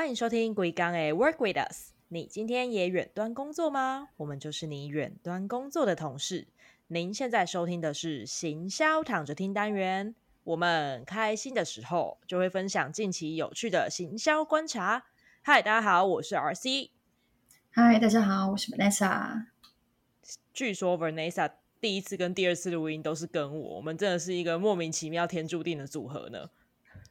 欢迎收听《鬼刚诶 Work with Us》。你今天也远端工作吗？我们就是你远端工作的同事。您现在收听的是行销躺着听单元。我们开心的时候就会分享近期有趣的行销观察。嗨，大家好，我是 RC。嗨，大家好，我是 Vanessa。据说 Vanessa 第一次跟第二次录音都是跟我，我们真的是一个莫名其妙、天注定的组合呢。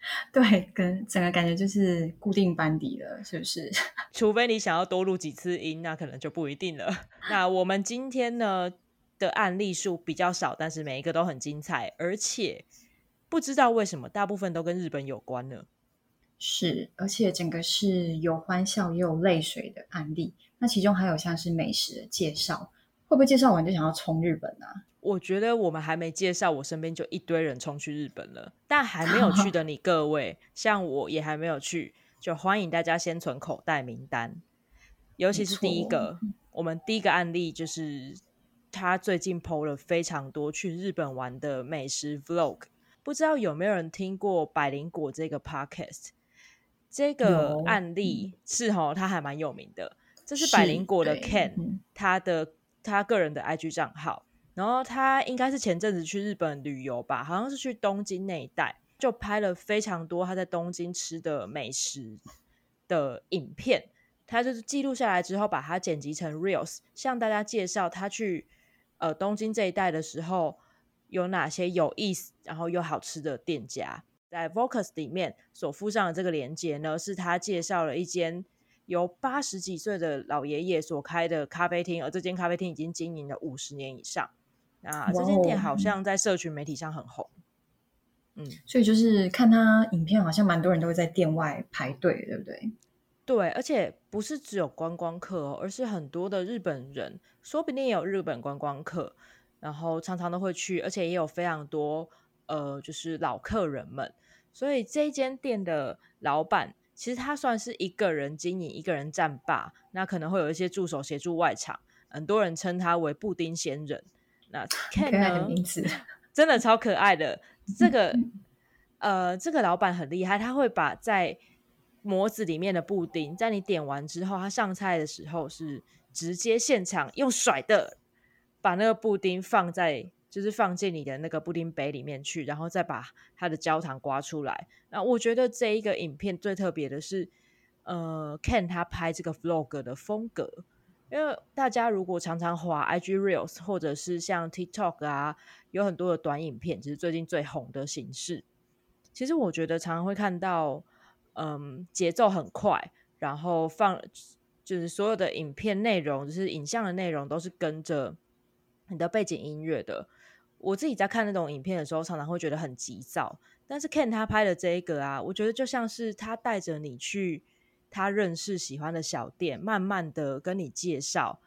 对，跟整个感觉就是固定班底了，是不是？除非你想要多录几次音，那可能就不一定了。那我们今天呢的案例数比较少，但是每一个都很精彩，而且不知道为什么大部分都跟日本有关呢？是，而且整个是有欢笑也有泪水的案例。那其中还有像是美食的介绍，会不会介绍完就想要冲日本啊？我觉得我们还没介绍，我身边就一堆人冲去日本了。但还没有去 的你各位，像我也还没有去，就欢迎大家先存口袋名单。尤其是第一个，我们第一个案例就是他最近 PO 了非常多去日本玩的美食 Vlog。不知道有没有人听过百灵果这个 Podcast？这个案例是哈，他还蛮有名的。这是百灵果的 Ken，他的他个人的 IG 账号。然后他应该是前阵子去日本旅游吧，好像是去东京那一带，就拍了非常多他在东京吃的美食的影片。他就是记录下来之后，把它剪辑成 reels，向大家介绍他去呃东京这一带的时候有哪些有意思，然后又好吃的店家。在 Vocus 里面所附上的这个链接呢，是他介绍了一间由八十几岁的老爷爷所开的咖啡厅，而这间咖啡厅已经经营了五十年以上。啊，这间店好像在社群媒体上很红，嗯，所以就是看他影片，好像蛮多人都会在店外排队，对不对？对，而且不是只有观光客哦，而是很多的日本人，说不定也有日本观光客，然后常常都会去，而且也有非常多呃，就是老客人们。所以这间店的老板其实他算是一个人经营，一个人占霸，那可能会有一些助手协助外场，很多人称他为布丁仙人。那 Ken 呢？名字真的超可爱的。这个呃，这个老板很厉害，他会把在模子里面的布丁，在你点完之后，他上菜的时候是直接现场用甩的，把那个布丁放在，就是放进你的那个布丁杯里面去，然后再把它的焦糖刮出来。那我觉得这一个影片最特别的是，呃，Ken 他拍这个 Vlog 的风格。因为大家如果常常滑 IG Reels 或者是像 TikTok 啊，有很多的短影片，其实最近最红的形式。其实我觉得常常会看到，嗯，节奏很快，然后放就是所有的影片内容，就是影像的内容都是跟着你的背景音乐的。我自己在看那种影片的时候，常常会觉得很急躁。但是 Ken 他拍的这一个啊，我觉得就像是他带着你去。他认识喜欢的小店，慢慢的跟你介绍，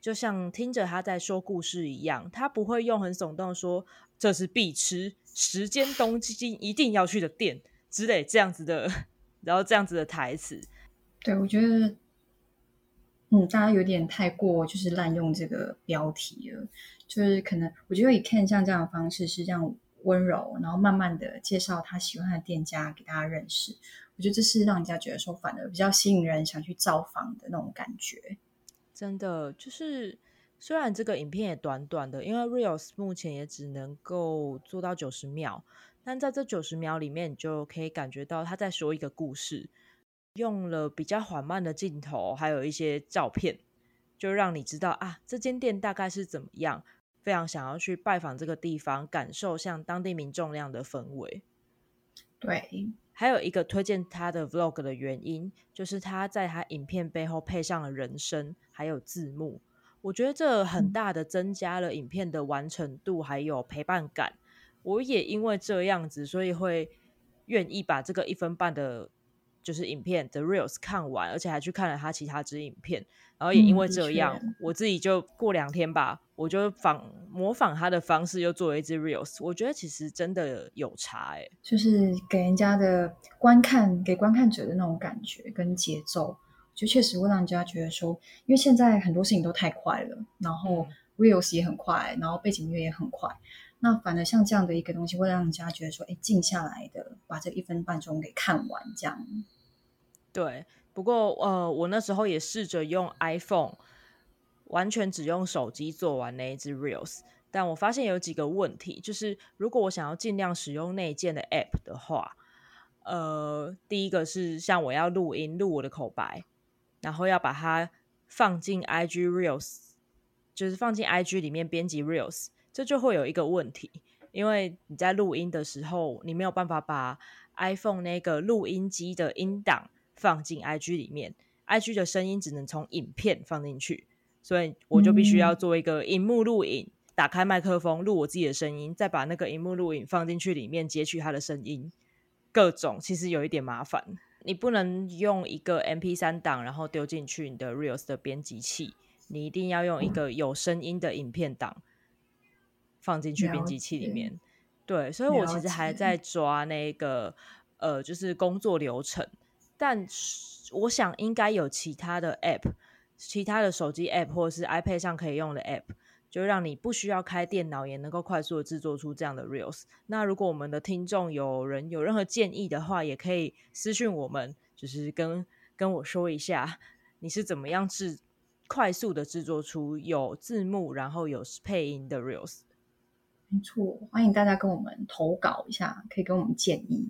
就像听着他在说故事一样。他不会用很耸动说这是必吃时间东京一定要去的店之类这样子的，然后这样子的台词。对，我觉得，嗯，大家有点太过就是滥用这个标题了。就是可能我觉得以看像这样的方式是这样温柔，然后慢慢的介绍他喜欢的店家给大家认识。我觉得这是让人家觉得说，反而比较吸引人，想去造访的那种感觉。真的，就是虽然这个影片也短短的，因为 Reels 目前也只能够做到九十秒，但在这九十秒里面，你就可以感觉到他在说一个故事，用了比较缓慢的镜头，还有一些照片，就让你知道啊，这间店大概是怎么样，非常想要去拜访这个地方，感受像当地民众那样的氛围。对。还有一个推荐他的 vlog 的原因，就是他在他影片背后配上了人声，还有字幕。我觉得这很大的增加了影片的完成度，还有陪伴感。我也因为这样子，所以会愿意把这个一分半的。就是影片的 reels 看完，而且还去看了他其他支影片，然后也因为这样，我自己就过两天吧，我就仿模仿他的方式，又做了一支 reels。我觉得其实真的有差哎，就是给人家的观看，给观看者的那种感觉跟节奏，就确实会让人家觉得说，因为现在很多事情都太快了，然后 reels 也很快，然后背景音乐也很快，那反而像这样的一个东西，会让人家觉得说，哎，静下来的把这一分半钟给看完这样。对，不过呃，我那时候也试着用 iPhone，完全只用手机做完那一支 Reels，但我发现有几个问题，就是如果我想要尽量使用内建的 App 的话，呃，第一个是像我要录音录我的口白，然后要把它放进 IG Reels，就是放进 IG 里面编辑 Reels，这就会有一个问题，因为你在录音的时候，你没有办法把 iPhone 那个录音机的音档。放进 IG 里面，IG 的声音只能从影片放进去，所以我就必须要做一个荧幕录影，打开麦克风录我自己的声音，再把那个荧幕录影放进去里面截取它的声音，各种其实有一点麻烦。你不能用一个 MP 三档然后丢进去你的 Reels 的编辑器，你一定要用一个有声音的影片档放进去编辑器里面。对，所以我其实还在抓那个呃，就是工作流程。但我想应该有其他的 App，其他的手机 App 或者是 iPad 上可以用的 App，就让你不需要开电脑也能够快速的制作出这样的 Reels。那如果我们的听众有人有任何建议的话，也可以私讯我们，就是跟跟我说一下你是怎么样制快速的制作出有字幕然后有配音的 Reels。没错，欢迎大家跟我们投稿一下，可以给我们建议。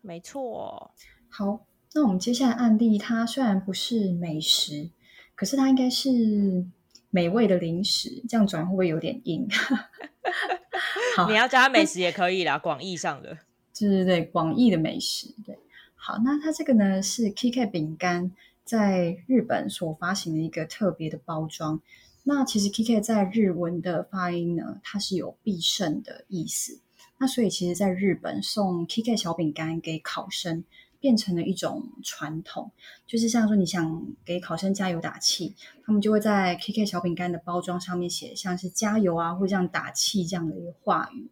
没错，好。那我们接下来案例，它虽然不是美食，可是它应该是美味的零食。这样转会不会有点硬？好，你要加美食也可以啦，广义上的。对对对，广义的美食。对，好，那它这个呢是 KK 饼干在日本所发行的一个特别的包装。那其实 KK 在日文的发音呢，它是有必胜的意思。那所以其实在日本送 KK 小饼干给考生。变成了一种传统，就是像说你想给考生加油打气，他们就会在 KK 小饼干的包装上面写像是加油啊，或这样打气这样的一个话语。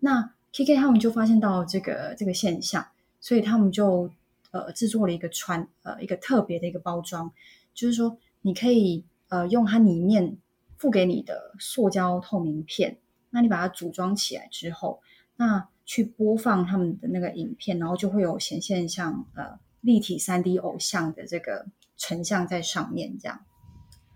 那 KK 他们就发现到这个这个现象，所以他们就呃制作了一个传呃一个特别的一个包装，就是说你可以呃用它里面附给你的塑胶透明片，那你把它组装起来之后，那去播放他们的那个影片，然后就会有显现像呃立体三 D 偶像的这个成像在上面，这样。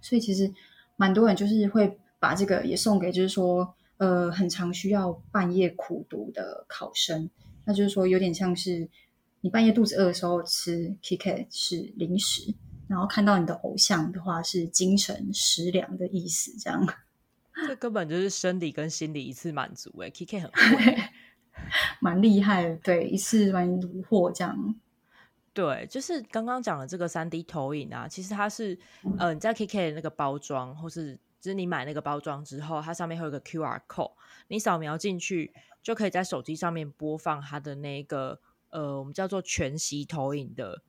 所以其实蛮多人就是会把这个也送给，就是说呃很常需要半夜苦读的考生，那就是说有点像是你半夜肚子饿的时候吃 KK 是零食，然后看到你的偶像的话是精神食粮的意思，这样。这根本就是生理跟心理一次满足哎，KK 很 蛮厉害的，对，一次完虏获这样。对，就是刚刚讲的这个三 D 投影啊，其实它是，呃，你在 KK 的那个包装，或是就是你买那个包装之后，它上面会有个 QR code，你扫描进去就可以在手机上面播放它的那个，呃，我们叫做全息投影的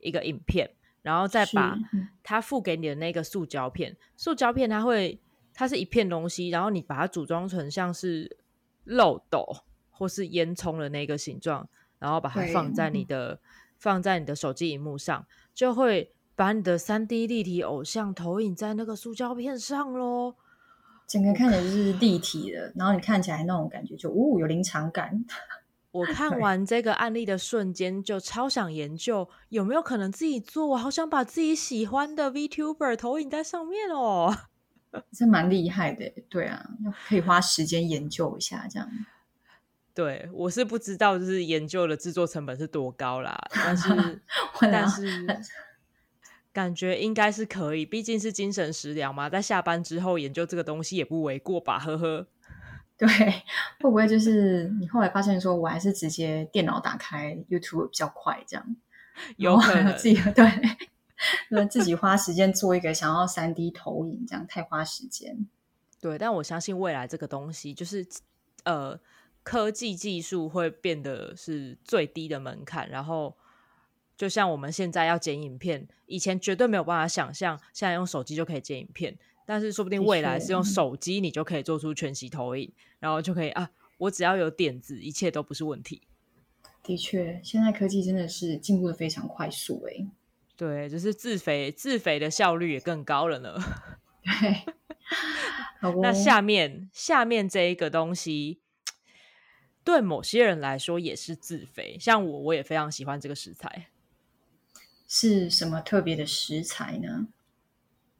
一个影片，然后再把它附给你的那个塑胶片，塑胶片它会，它是一片东西，然后你把它组装成像是漏斗。或是烟囱的那个形状，然后把它放在你的放在你的手机荧幕上，就会把你的三 D 立体偶像投影在那个塑胶片上喽。整个看起来就是立体的，然后你看起来那种感觉就呜有临场感。我 看完这个案例的瞬间，就超想研究有没有可能自己做。我好想把自己喜欢的 VTuber 投影在上面哦，这蛮厉害的。对啊，可以花时间研究一下这样。对，我是不知道，就是研究的制作成本是多高啦，但是 但是 感觉应该是可以，毕竟是精神食粮嘛，在下班之后研究这个东西也不为过吧，呵呵。对，会不会就是你后来发现说，我还是直接电脑打开 YouTube 比较快，这样有可能自己对，那自己花时间做一个想要三 D 投影，这样太花时间。对，但我相信未来这个东西就是呃。科技技术会变得是最低的门槛，然后就像我们现在要剪影片，以前绝对没有办法想象，现在用手机就可以剪影片，但是说不定未来是用手机你就可以做出全息投影，然后就可以啊，我只要有点子，一切都不是问题。的确，现在科技真的是进步的非常快速，哎，对，就是自肥自肥的效率也更高了呢。对，那下面下面这一个东西。对某些人来说也是自肥，像我，我也非常喜欢这个食材。是什么特别的食材呢？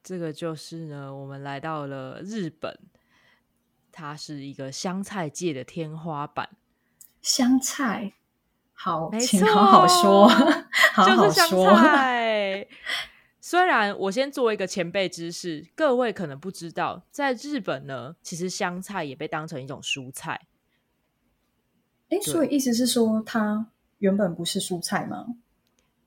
这个就是呢，我们来到了日本，它是一个香菜界的天花板。香菜，好，没请好好说，错好好就是香说。菜。虽然我先做一个前辈知识，各位可能不知道，在日本呢，其实香菜也被当成一种蔬菜。哎，所以意思是说，它原本不是蔬菜吗？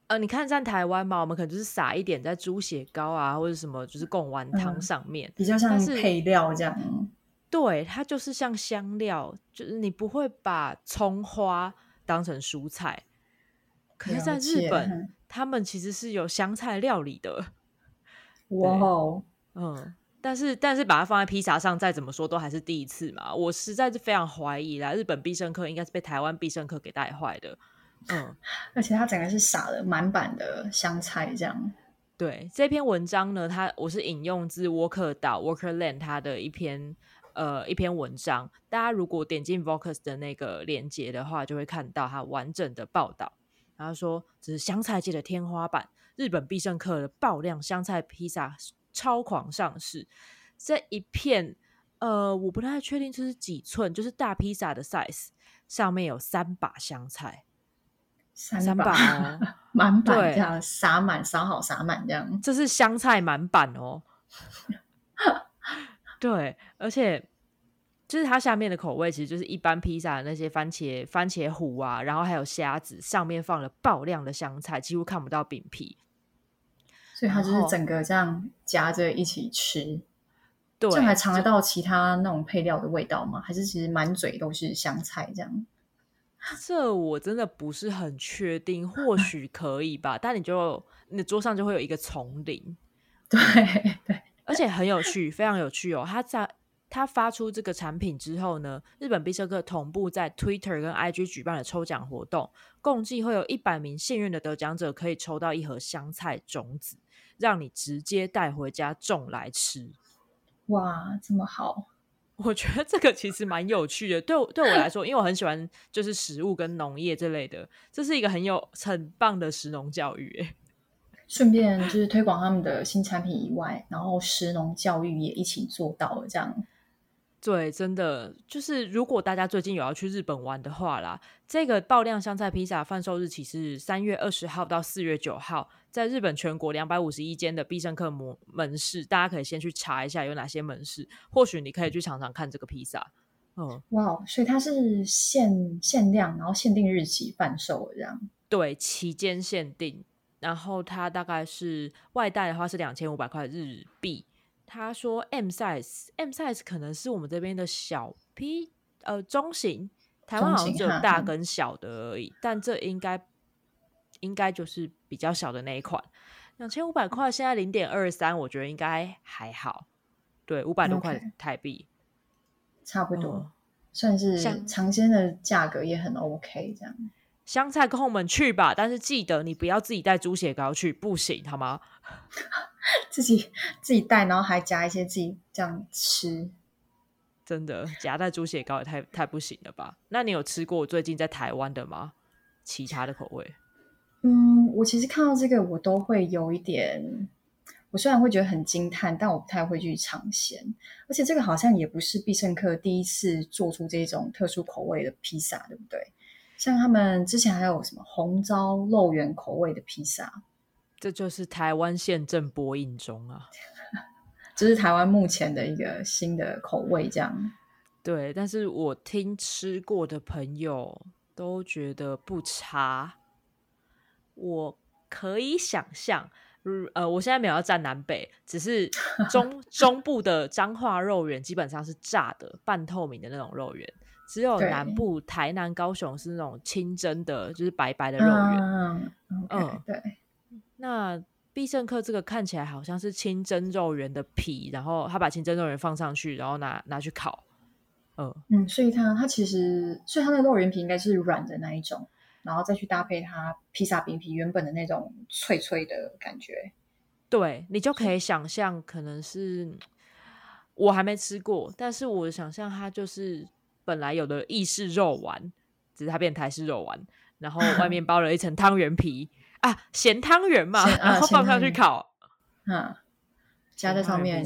呃，你看在台湾嘛，我们可能就是撒一点在猪血糕啊，或者什么，就是贡丸汤嗯上面。比较像是配料这样。对，它就是像香料，就是你不会把葱花当成蔬菜。可是，在日本嗯，他们其实是有香菜料理的。哇哦，嗯，但是但是把它放在披萨上，再怎么说都还是第一次嘛。我实在是非常怀疑啦，日本必胜客应该是被台湾必胜客给带坏的。嗯，而且它整个是撒了满版的香菜这样。对这篇文章呢，它我是引用自沃克岛 Worker Land 它的一篇呃一篇文章。大家如果点进 Vocus 的那个链接的话，就会看到它完整的报道。然后说只是香菜界的天花板，日本必胜客的爆量香菜披萨超狂上市。这一片呃，我不太确定这是几寸，就是大披萨的 size，上面有三把香菜，三三把哦。满版这样撒满撒好撒满这样。这是香菜满版哦。对，而且就是它下面的口味其实就是一般披萨的那些番茄番茄糊啊，然后还有虾子，上面放了爆量的香菜，几乎看不到饼皮。所以它就是整个这样夹着一起吃，对，这样还尝得到其他那种配料的味道吗？还是其实满嘴都是香菜这样？这我真的不是很确定，或许可以吧。但你就你的桌上就会有一个丛林，对对，而且很有趣，非常有趣哦。他在他发出这个产品之后呢，日本必胜客同步在 Twitter 跟 IG 举办了抽奖活动，共计会有一百名幸运的得奖者可以抽到一盒香菜种子，让你直接带回家种来吃。哇，这么好，我觉得这个其实蛮有趣的，对我对我来说，因为我很喜欢就是食物跟农业这类的，这是一个很有很棒的食农教育。欸顺便就是推广他们的新产品以外，然后食农教育也一起做到了，这样对，真的就是，如果大家最近有要去日本玩的话啦，这个爆量香菜披萨贩售日期是三月二十号到四月九号，在日本全国两百五十一间的必胜客门门市，大家可以先去查一下有哪些门市，或许你可以去尝尝看这个披萨。嗯，哇，所以它是限限量，然后限定日期贩售的这样。对，期间限定，然后它大概是外带的话是两千五百块日币。他说 M size，M size 可能是我们这边的小 P，呃，中型，台湾好像只有大跟小的而已，但这应该应该就是比较小的那一款。两千五百块，现在零点二三，我觉得应该还好。对，五百多块台币，差不多，嗯算是像尝鲜的价格也很 OK，这样。香菜跟我们去吧，但是记得你不要自己带猪血糕去，不行好吗？自己自己带，然后还夹一些自己这样吃。真的夹带猪血糕也太太不行了吧？那你有吃过最近在台湾的吗？其他的口味？嗯，我其实看到这个，我都会有一点，我虽然会觉得很惊叹，但我不太会去尝鲜。而且这个好像也不是必胜客第一次做出这种特殊口味的披萨，对不对？像他们之前还有什么红糟肉圆口味的披萨，这就是台湾现正播映中啊。这是台湾目前的一个新的口味，这样。对，但是我听吃过的朋友都觉得不差。我可以想象，嗯呃，我现在没有要站南北，只是中 中部的彰化肉圆基本上是炸的、半透明的那种肉圆，只有南部台南、高雄是那种清蒸的，就是白白的肉圆。嗯嗯对，那必胜客这个看起来好像是清蒸肉圆的皮，然后他把清蒸肉圆放上去，然后拿拿去烤。嗯，嗯，所以它它其实，所以它的肉圆皮应该是软的那一种，然后再去搭配它披萨饼皮原本的那种脆脆的感觉。对你就可以想象，可能是我还没吃过，但是我想象它就是本来有的意式肉丸，只是它变台式肉丸，然后 外面包了一层汤圆皮啊，咸汤圆嘛，啊然后放上去烤，嗯，加在上面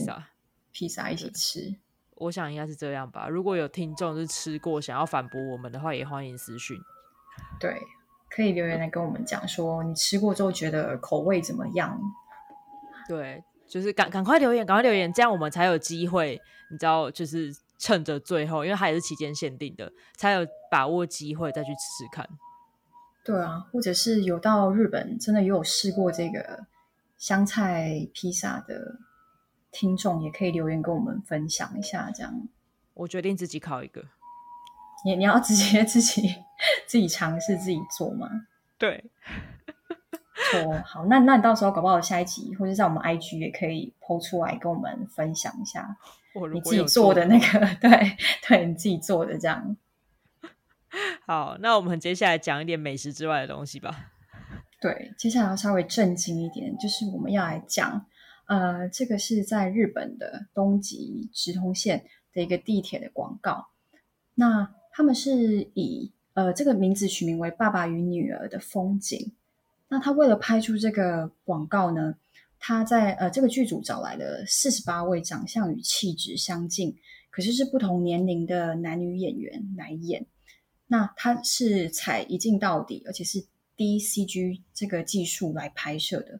披萨一起吃。我想应该是这样吧。如果有听众是吃过，想要反驳我们的话，也欢迎私讯。对，可以留言来跟我们讲说你吃过之后觉得口味怎么样？对，就是赶赶快留言，赶快留言，这样我们才有机会，你知道，就是趁着最后，因为它也是期间限定的，才有把握机会再去吃吃看。对啊，或者是有到日本真的也有试过这个香菜披萨的听众，也可以留言跟我们分享一下。这样，我决定自己烤一个。你你要直接自己 自己尝试自己做吗？对，错，好，那那你到时候搞不好下一集，或者在我们 IG 也可以剖出来跟我们分享一下你自己做的那个，对对，你自己做的这样。好，那我们接下来讲一点美食之外的东西吧。对，接下来要稍微震惊一点，就是我们要来讲，呃，这个是在日本的东极直通线的一个地铁的广告。那他们是以呃这个名字取名为《爸爸与女儿的风景》。那他为了拍出这个广告呢，他在呃这个剧组找来了四十八位长相与气质相近，可是是不同年龄的男女演员来演。那他是采一镜到底，而且是 DCG 这个技术来拍摄的。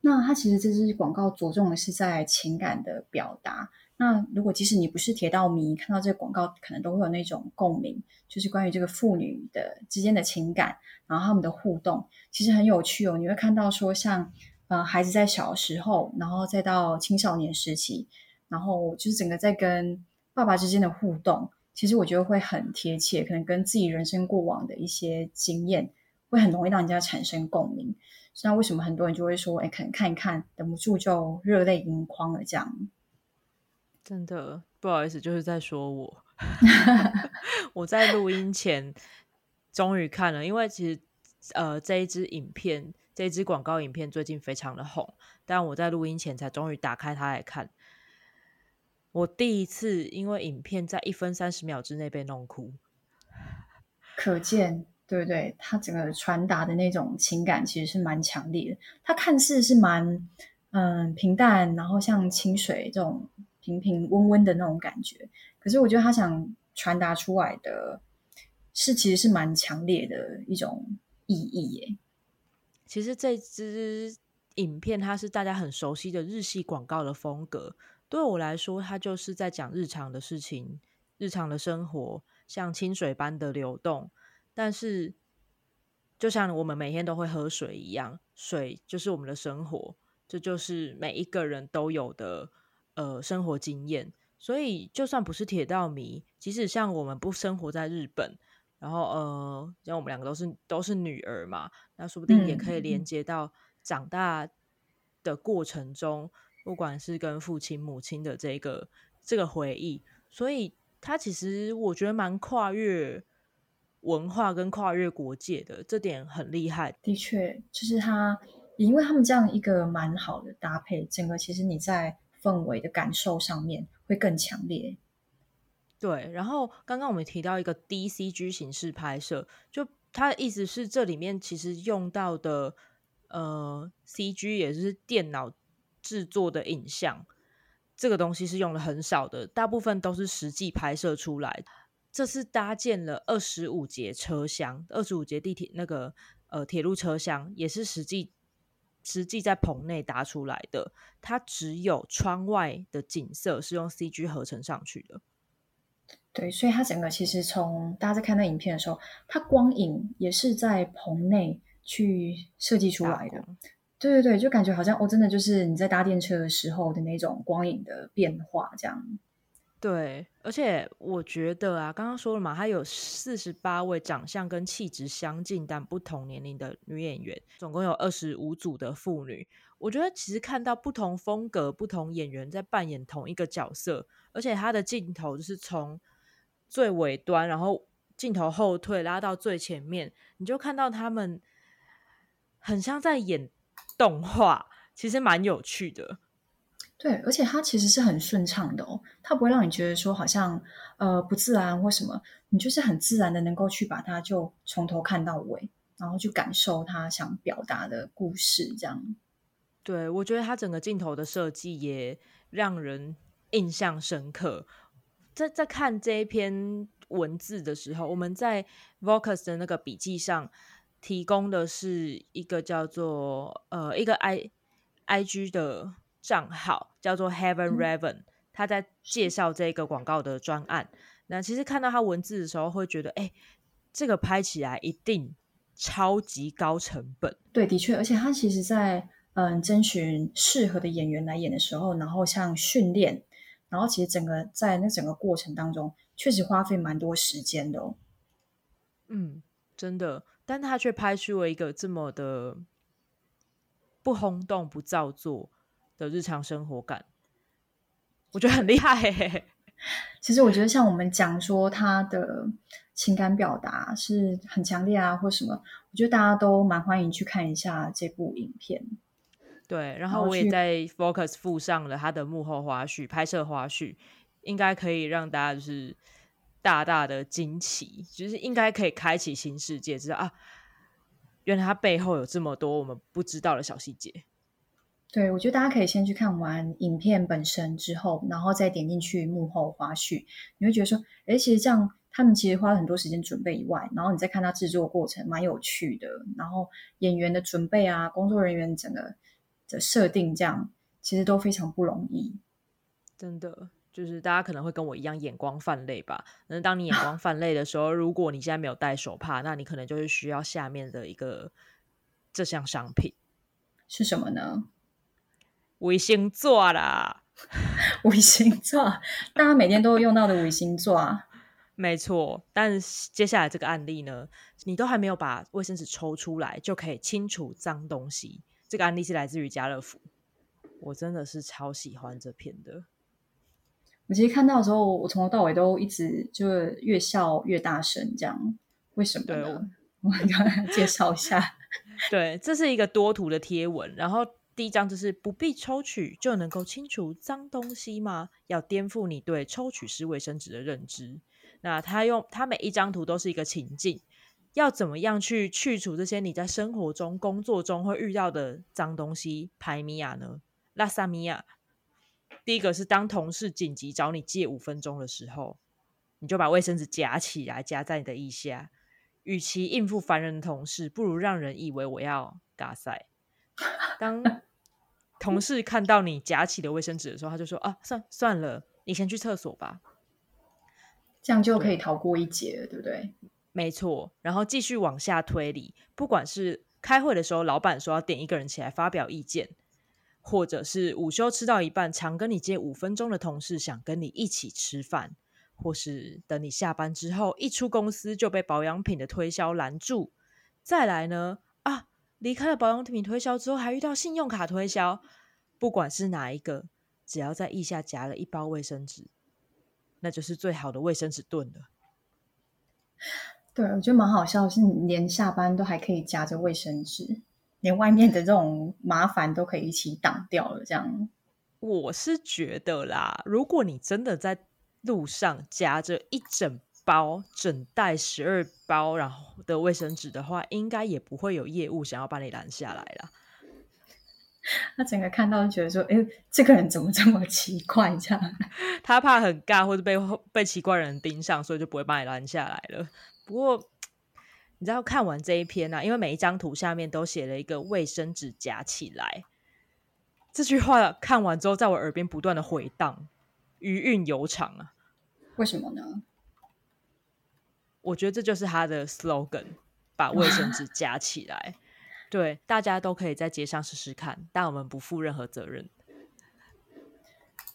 那他其实这支广告着重的是在情感的表达。那如果即使你不是铁道迷，看到这个广告，可能都会有那种共鸣，就是关于这个父女的之间的情感，然后他们的互动，其实很有趣哦。你会看到说像，呃孩子在小时候，然后再到青少年时期，然后就是整个在跟爸爸之间的互动，其实我觉得会很贴切，可能跟自己人生过往的一些经验，会很容易让人家产生共鸣。那为什么很多人就会说，哎，可能看一看，忍不住就热泪盈眶了这样？真的不好意思，就是在说我。我在录音前终于看了，因为其实呃这一支影片，这一支广告影片最近非常的红，但我在录音前才终于打开它来看。我第一次因为影片在一分三十秒之内被弄哭，可见，对不对？它整个传达的那种情感其实是蛮强烈的。它看似是蛮嗯平淡，然后像清水这种平平温温的那种感觉，可是我觉得他想传达出来的是其实是蛮强烈的一种意义耶。其实这支影片它是大家很熟悉的日系广告的风格，对我来说，它就是在讲日常的事情、日常的生活，像清水般的流动。但是，就像我们每天都会喝水一样，水就是我们的生活，这就是每一个人都有的呃生活经验。所以，就算不是铁道迷，即使像我们不生活在日本，然后呃，像我们两个都是都是女儿嘛，那说不定也可以连接到长大的过程中，不管是跟父亲、母亲的这个这个回忆。所以，它其实我觉得蛮跨越文化跟跨越国界的，这点很厉害。的确，就是他，也因为他们这样一个蛮好的搭配，整个其实你在氛围的感受上面会更强烈。对，然后刚刚我们提到一个 DCG 形式拍摄，就它的意思是这里面其实用到的呃 CG 也是电脑制作的影像，这个东西是用的很少的，大部分都是实际拍摄出来。这次搭建了二十五节车厢，二十五节地铁那个呃铁路车厢也是实际实际在棚内搭出来的，它只有窗外的景色是用 CG 合成上去的。对，所以它整个其实从大家在看那影片的时候，它光影也是在棚内去设计出来的。对对对，就感觉好像哦，真的就是你在搭电车的时候的那种光影的变化，这样。对，而且我觉得啊，刚刚说了嘛，他有四十八位长相跟气质相近但不同年龄的女演员，总共有二十五组的妇女。我觉得其实看到不同风格、不同演员在扮演同一个角色，而且他的镜头就是从最尾端，然后镜头后退拉到最前面，你就看到他们很像在演动画，其实蛮有趣的。对，而且它其实是很顺畅的哦，它不会让你觉得说好像呃不自然或什么，你就是很自然的能够去把它就从头看到尾，然后去感受他想表达的故事，这样。对，我觉得他整个镜头的设计也让人印象深刻。在在看这一篇文字的时候，我们在 Vocus 的那个笔记上提供的是一个叫做呃一个 i i g 的账号，叫做 Heaven Raven，他在介绍这个广告的专案。那其实看到他文字的时候，会觉得哎，这个拍起来一定超级高成本。对，的确，而且他其实在嗯征询适合的演员来演的时候，然后像训练。然后其实整个在那整个过程当中，确实花费蛮多时间的哦。嗯，真的，但他却拍出了一个这么的不轰动、不造作的日常生活感，我觉得很厉害。其实我觉得，像我们讲说他的情感表达是很强烈啊，或什么，我觉得大家都蛮欢迎去看一下这部影片。对，然后我也在 Focus 附上了他的幕后花絮、拍摄花絮，应该可以让大家就是大大的惊奇，就是应该可以开启新世界，知道啊，原来他背后有这么多我们不知道的小细节。对，我觉得大家可以先去看完影片本身之后，然后再点进去幕后花絮，你会觉得说，哎，其实这样他们其实花了很多时间准备以外，然后你再看他制作过程，蛮有趣的。然后演员的准备啊，工作人员整个。的设定这样其实都非常不容易，真的就是大家可能会跟我一样眼光泛泪吧。那当你眼光泛泪的时候，如果你现在没有戴手帕，那你可能就是需要下面的一个这项商品是什么呢？卫星座啦，卫星座，大家每天都会用到的卫星座啊，没错。但接下来这个案例呢，你都还没有把卫生纸抽出来，就可以清除脏东西。这个案例是来自于家乐福，我真的是超喜欢这篇的。我其实看到的时候，我从头到尾都一直就越笑越大声，这样为什么呢？我刚介绍一下，对，这是一个多图的贴文。然后第一张就是不必抽取就能够清除脏东西吗？要颠覆你对抽取式卫生纸的认知。那他用他每一张图都是一个情境。要怎么样去去除这些你在生活中、工作中会遇到的脏东西？排米亚呢？拉萨米亚。第一个是当同事紧急找你借五分钟的时候，你就把卫生纸夹起来，夹在你的腋下。与其应付烦人的同事，不如让人以为我要嘎塞。当同事看到你夹起的卫生纸的时候，他就说：“啊，算算了，你先去厕所吧。”这样就可以逃过一劫，对不对？没错，然后继续往下推理，不管是开会的时候，老板说要点一个人起来发表意见，或者是午休吃到一半，常跟你借五分钟的同事想跟你一起吃饭，或是等你下班之后一出公司就被保养品的推销拦住，再来呢啊，离开了保养品推销之后，还遇到信用卡推销，不管是哪一个，只要在腋下夹了一包卫生纸，那就是最好的卫生纸盾了。对，我觉得蛮好笑，是连下班都还可以夹着卫生纸，连外面的这种麻烦都可以一起挡掉了。这样，我是觉得啦，如果你真的在路上夹着一整包、整袋十二包然后的卫生纸的话，应该也不会有业务想要把你拦下来了。他整个看到就觉得说：“哎，这个人怎么这么奇怪？”这样，他怕很尬，或者被被奇怪人盯上，所以就不会把你拦下来了。不过，你知道看完这一篇呢？因为每一张图下面都写了一个卫生纸夹起来这句话，看完之后在我耳边不断的回荡，余韵悠长啊！为什么呢？我觉得这就是他的 slogan，把卫生纸 夹起来。对，大家都可以在街上试试看，但我们不负任何责任。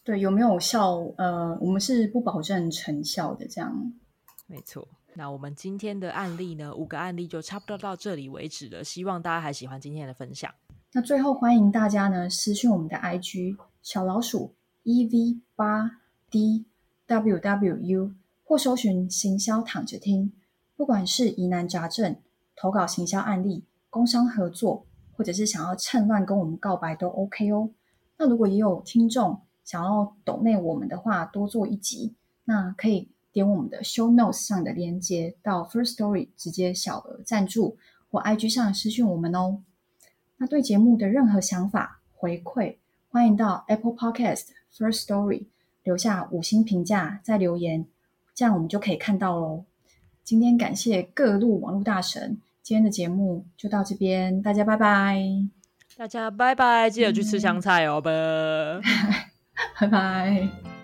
对，有没有效？呃，我们是不保证成效的，这样没错。那我们今天的案例呢？五个案例就差不多到这里为止了。希望大家还喜欢今天的分享。那最后欢迎大家呢私讯我们的 IG 小老鼠 EV 八 DWWU 或搜寻行销躺着听。不管是疑难杂症、投稿行销案例、工商合作，或者是想要趁乱跟我们告白都 OK 哦。那如果也有听众想要抖内我们的话，多做一集，那可以。点我们的 Show Notes 上的链接，到 First Story 直接小额赞助，或 IG 上私讯我们哦。那对节目的任何想法回馈，欢迎到 Apple Podcast First Story 留下五星评价，再留言，这样我们就可以看到喽。今天感谢各路网络大神，今天的节目就到这边，大家拜拜，大家拜拜，记得去吃香菜哦，拜 拜拜。